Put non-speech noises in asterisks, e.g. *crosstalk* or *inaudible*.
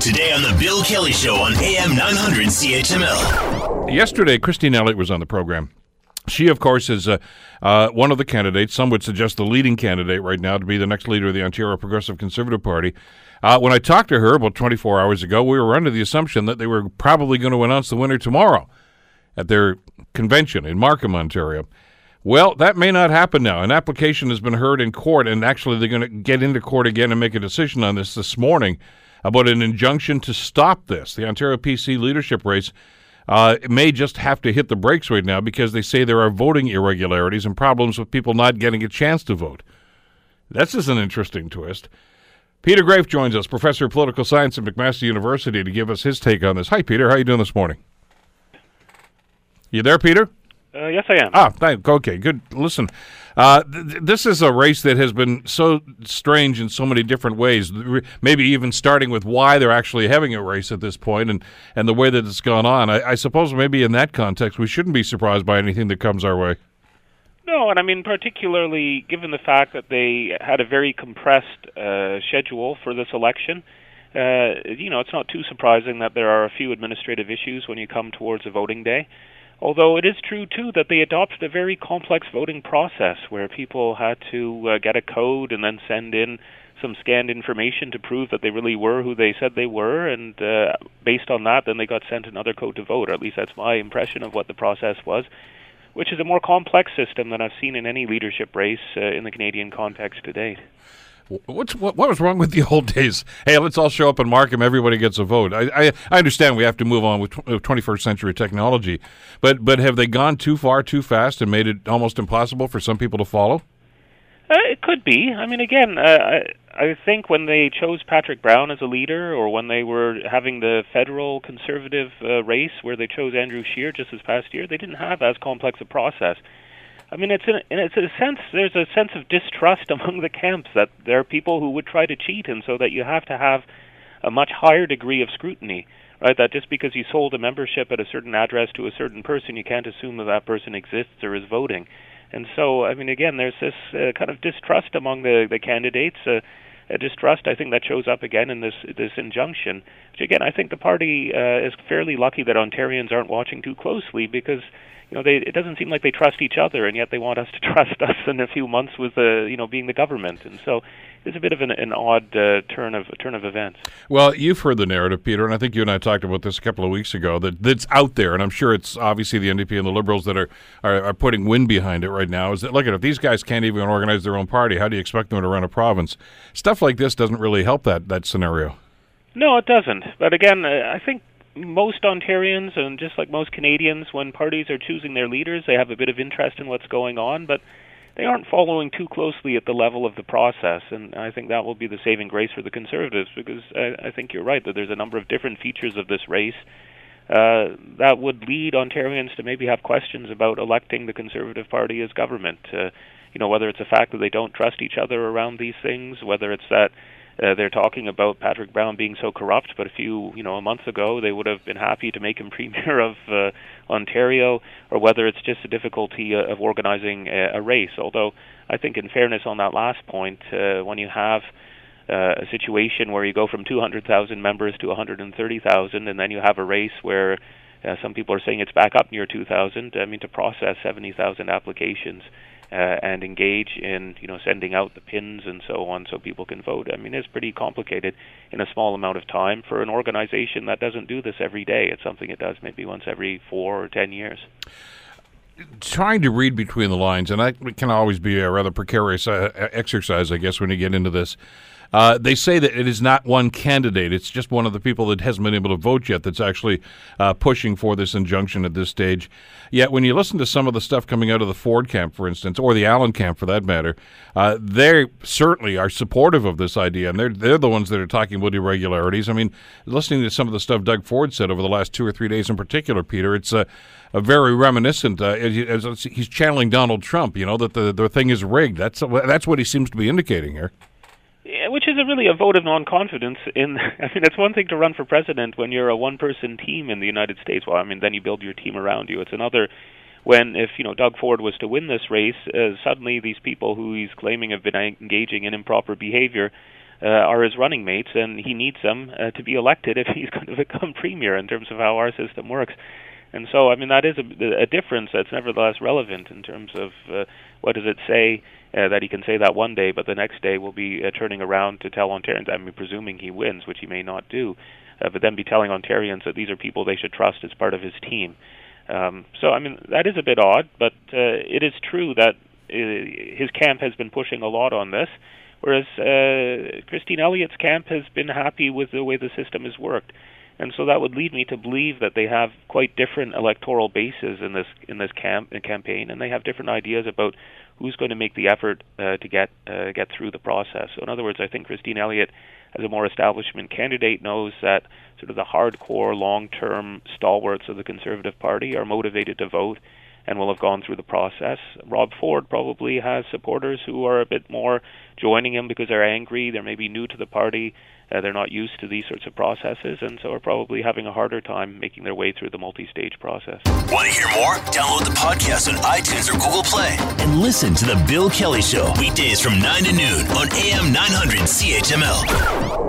Today on The Bill Kelly Show on AM 900 CHML. Yesterday, Christine Elliott was on the program. She, of course, is uh, uh, one of the candidates. Some would suggest the leading candidate right now to be the next leader of the Ontario Progressive Conservative Party. Uh, when I talked to her about 24 hours ago, we were under the assumption that they were probably going to announce the winner tomorrow at their convention in Markham, Ontario. Well, that may not happen now. An application has been heard in court, and actually, they're going to get into court again and make a decision on this this morning about an injunction to stop this. The Ontario PC leadership race uh, may just have to hit the brakes right now because they say there are voting irregularities and problems with people not getting a chance to vote. This is an interesting twist. Peter Graefe joins us, professor of political science at McMaster University, to give us his take on this. Hi, Peter. How are you doing this morning? You there, Peter? Uh, yes, I am. Ah, thank, okay, good. Listen, uh, th- this is a race that has been so strange in so many different ways. Maybe even starting with why they're actually having a race at this point, and and the way that it's gone on. I, I suppose maybe in that context, we shouldn't be surprised by anything that comes our way. No, and I mean particularly given the fact that they had a very compressed uh, schedule for this election. Uh, you know, it's not too surprising that there are a few administrative issues when you come towards a voting day. Although it is true too that they adopted a very complex voting process where people had to uh, get a code and then send in some scanned information to prove that they really were who they said they were, and uh, based on that, then they got sent another code to vote. Or at least that's my impression of what the process was, which is a more complex system than I've seen in any leadership race uh, in the Canadian context to date. What's what, what was wrong with the old days? Hey, let's all show up and mark Markham. Everybody gets a vote. I, I, I understand we have to move on with twenty first century technology, but but have they gone too far, too fast, and made it almost impossible for some people to follow? Uh, it could be. I mean, again, uh, I, I think when they chose Patrick Brown as a leader, or when they were having the federal conservative uh, race where they chose Andrew Scheer just this past year, they didn't have as complex a process. I mean, it's in, a sense. There's a sense of distrust *laughs* among the camps that there are people who would try to cheat, and so that you have to have a much higher degree of scrutiny, right? That just because you sold a membership at a certain address to a certain person, you can't assume that that person exists or is voting. And so, I mean, again, there's this uh, kind of distrust among the the candidates. Uh, a distrust, I think, that shows up again in this this injunction. Which again, I think the party uh, is fairly lucky that Ontarians aren't watching too closely because you know, they it doesn't seem like they trust each other, and yet they want us to *laughs* trust us in a few months with the you know being the government, and so it's a bit of an, an odd uh, turn of turn of events. Well, you've heard the narrative, Peter, and I think you and I talked about this a couple of weeks ago. That that's out there, and I'm sure it's obviously the NDP and the Liberals that are, are, are putting wind behind it right now. Is that look at if these guys can't even organize their own party, how do you expect them to run a province? Stuff like this doesn't really help that that scenario. No, it doesn't. But again, uh, I think most Ontarians and just like most Canadians, when parties are choosing their leaders, they have a bit of interest in what's going on, but they aren't following too closely at the level of the process. And I think that will be the saving grace for the Conservatives because I, I think you're right that there's a number of different features of this race. Uh, that would lead Ontarians to maybe have questions about electing the Conservative Party as government. Uh, you know, whether it's the fact that they don't trust each other around these things, whether it's that uh, they're talking about Patrick Brown being so corrupt, but a few, you know, a month ago they would have been happy to make him *laughs* premier of uh, Ontario, or whether it's just a difficulty uh, of organizing a, a race. Although I think, in fairness, on that last point, uh, when you have uh, a situation where you go from 200,000 members to 130,000, and then you have a race where uh, some people are saying it's back up near 2,000. I mean, to process 70,000 applications uh, and engage in you know sending out the pins and so on so people can vote. I mean, it's pretty complicated in a small amount of time for an organization that doesn't do this every day. It's something it does maybe once every four or ten years trying to read between the lines, and that can always be a rather precarious uh, exercise, I guess, when you get into this. Uh, they say that it is not one candidate; it's just one of the people that hasn't been able to vote yet that's actually uh, pushing for this injunction at this stage. Yet, when you listen to some of the stuff coming out of the Ford camp, for instance, or the Allen camp, for that matter, uh, they certainly are supportive of this idea, and they're they're the ones that are talking about irregularities. I mean, listening to some of the stuff Doug Ford said over the last two or three days, in particular, Peter, it's a, very reminiscent. Uh, he's channeling Donald Trump. You know that the the thing is rigged. That's that's what he seems to be indicating here. Is a really a vote of non-confidence in *laughs* I mean it's one thing to run for president when you're a one-person team in the United States well I mean then you build your team around you it's another when if you know Doug Ford was to win this race uh, suddenly these people who he's claiming have been engaging in improper behavior uh, are his running mates, and he needs them uh, to be elected if *laughs* he's going to become premier in terms of how our system works. And so, I mean, that is a, a difference that's nevertheless relevant in terms of uh, what does it say uh, that he can say that one day, but the next day will be uh, turning around to tell Ontarians, I mean, presuming he wins, which he may not do, uh, but then be telling Ontarians that these are people they should trust as part of his team. Um, so, I mean, that is a bit odd, but uh, it is true that uh, his camp has been pushing a lot on this, whereas uh, Christine Elliott's camp has been happy with the way the system has worked and so that would lead me to believe that they have quite different electoral bases in this in this camp campaign, and they have different ideas about who's going to make the effort uh, to get uh, get through the process. So, in other words, I think Christine Elliott, as a more establishment candidate, knows that sort of the hardcore, long-term stalwarts of the Conservative Party are motivated to vote and will have gone through the process. Rob Ford probably has supporters who are a bit more joining him because they're angry, they're maybe new to the party, uh, they're not used to these sorts of processes, and so are probably having a harder time making their way through the multi-stage process. Want to hear more? Download the podcast on iTunes or Google Play and listen to the Bill Kelly Show weekdays from 9 to noon on AM 900 CHML.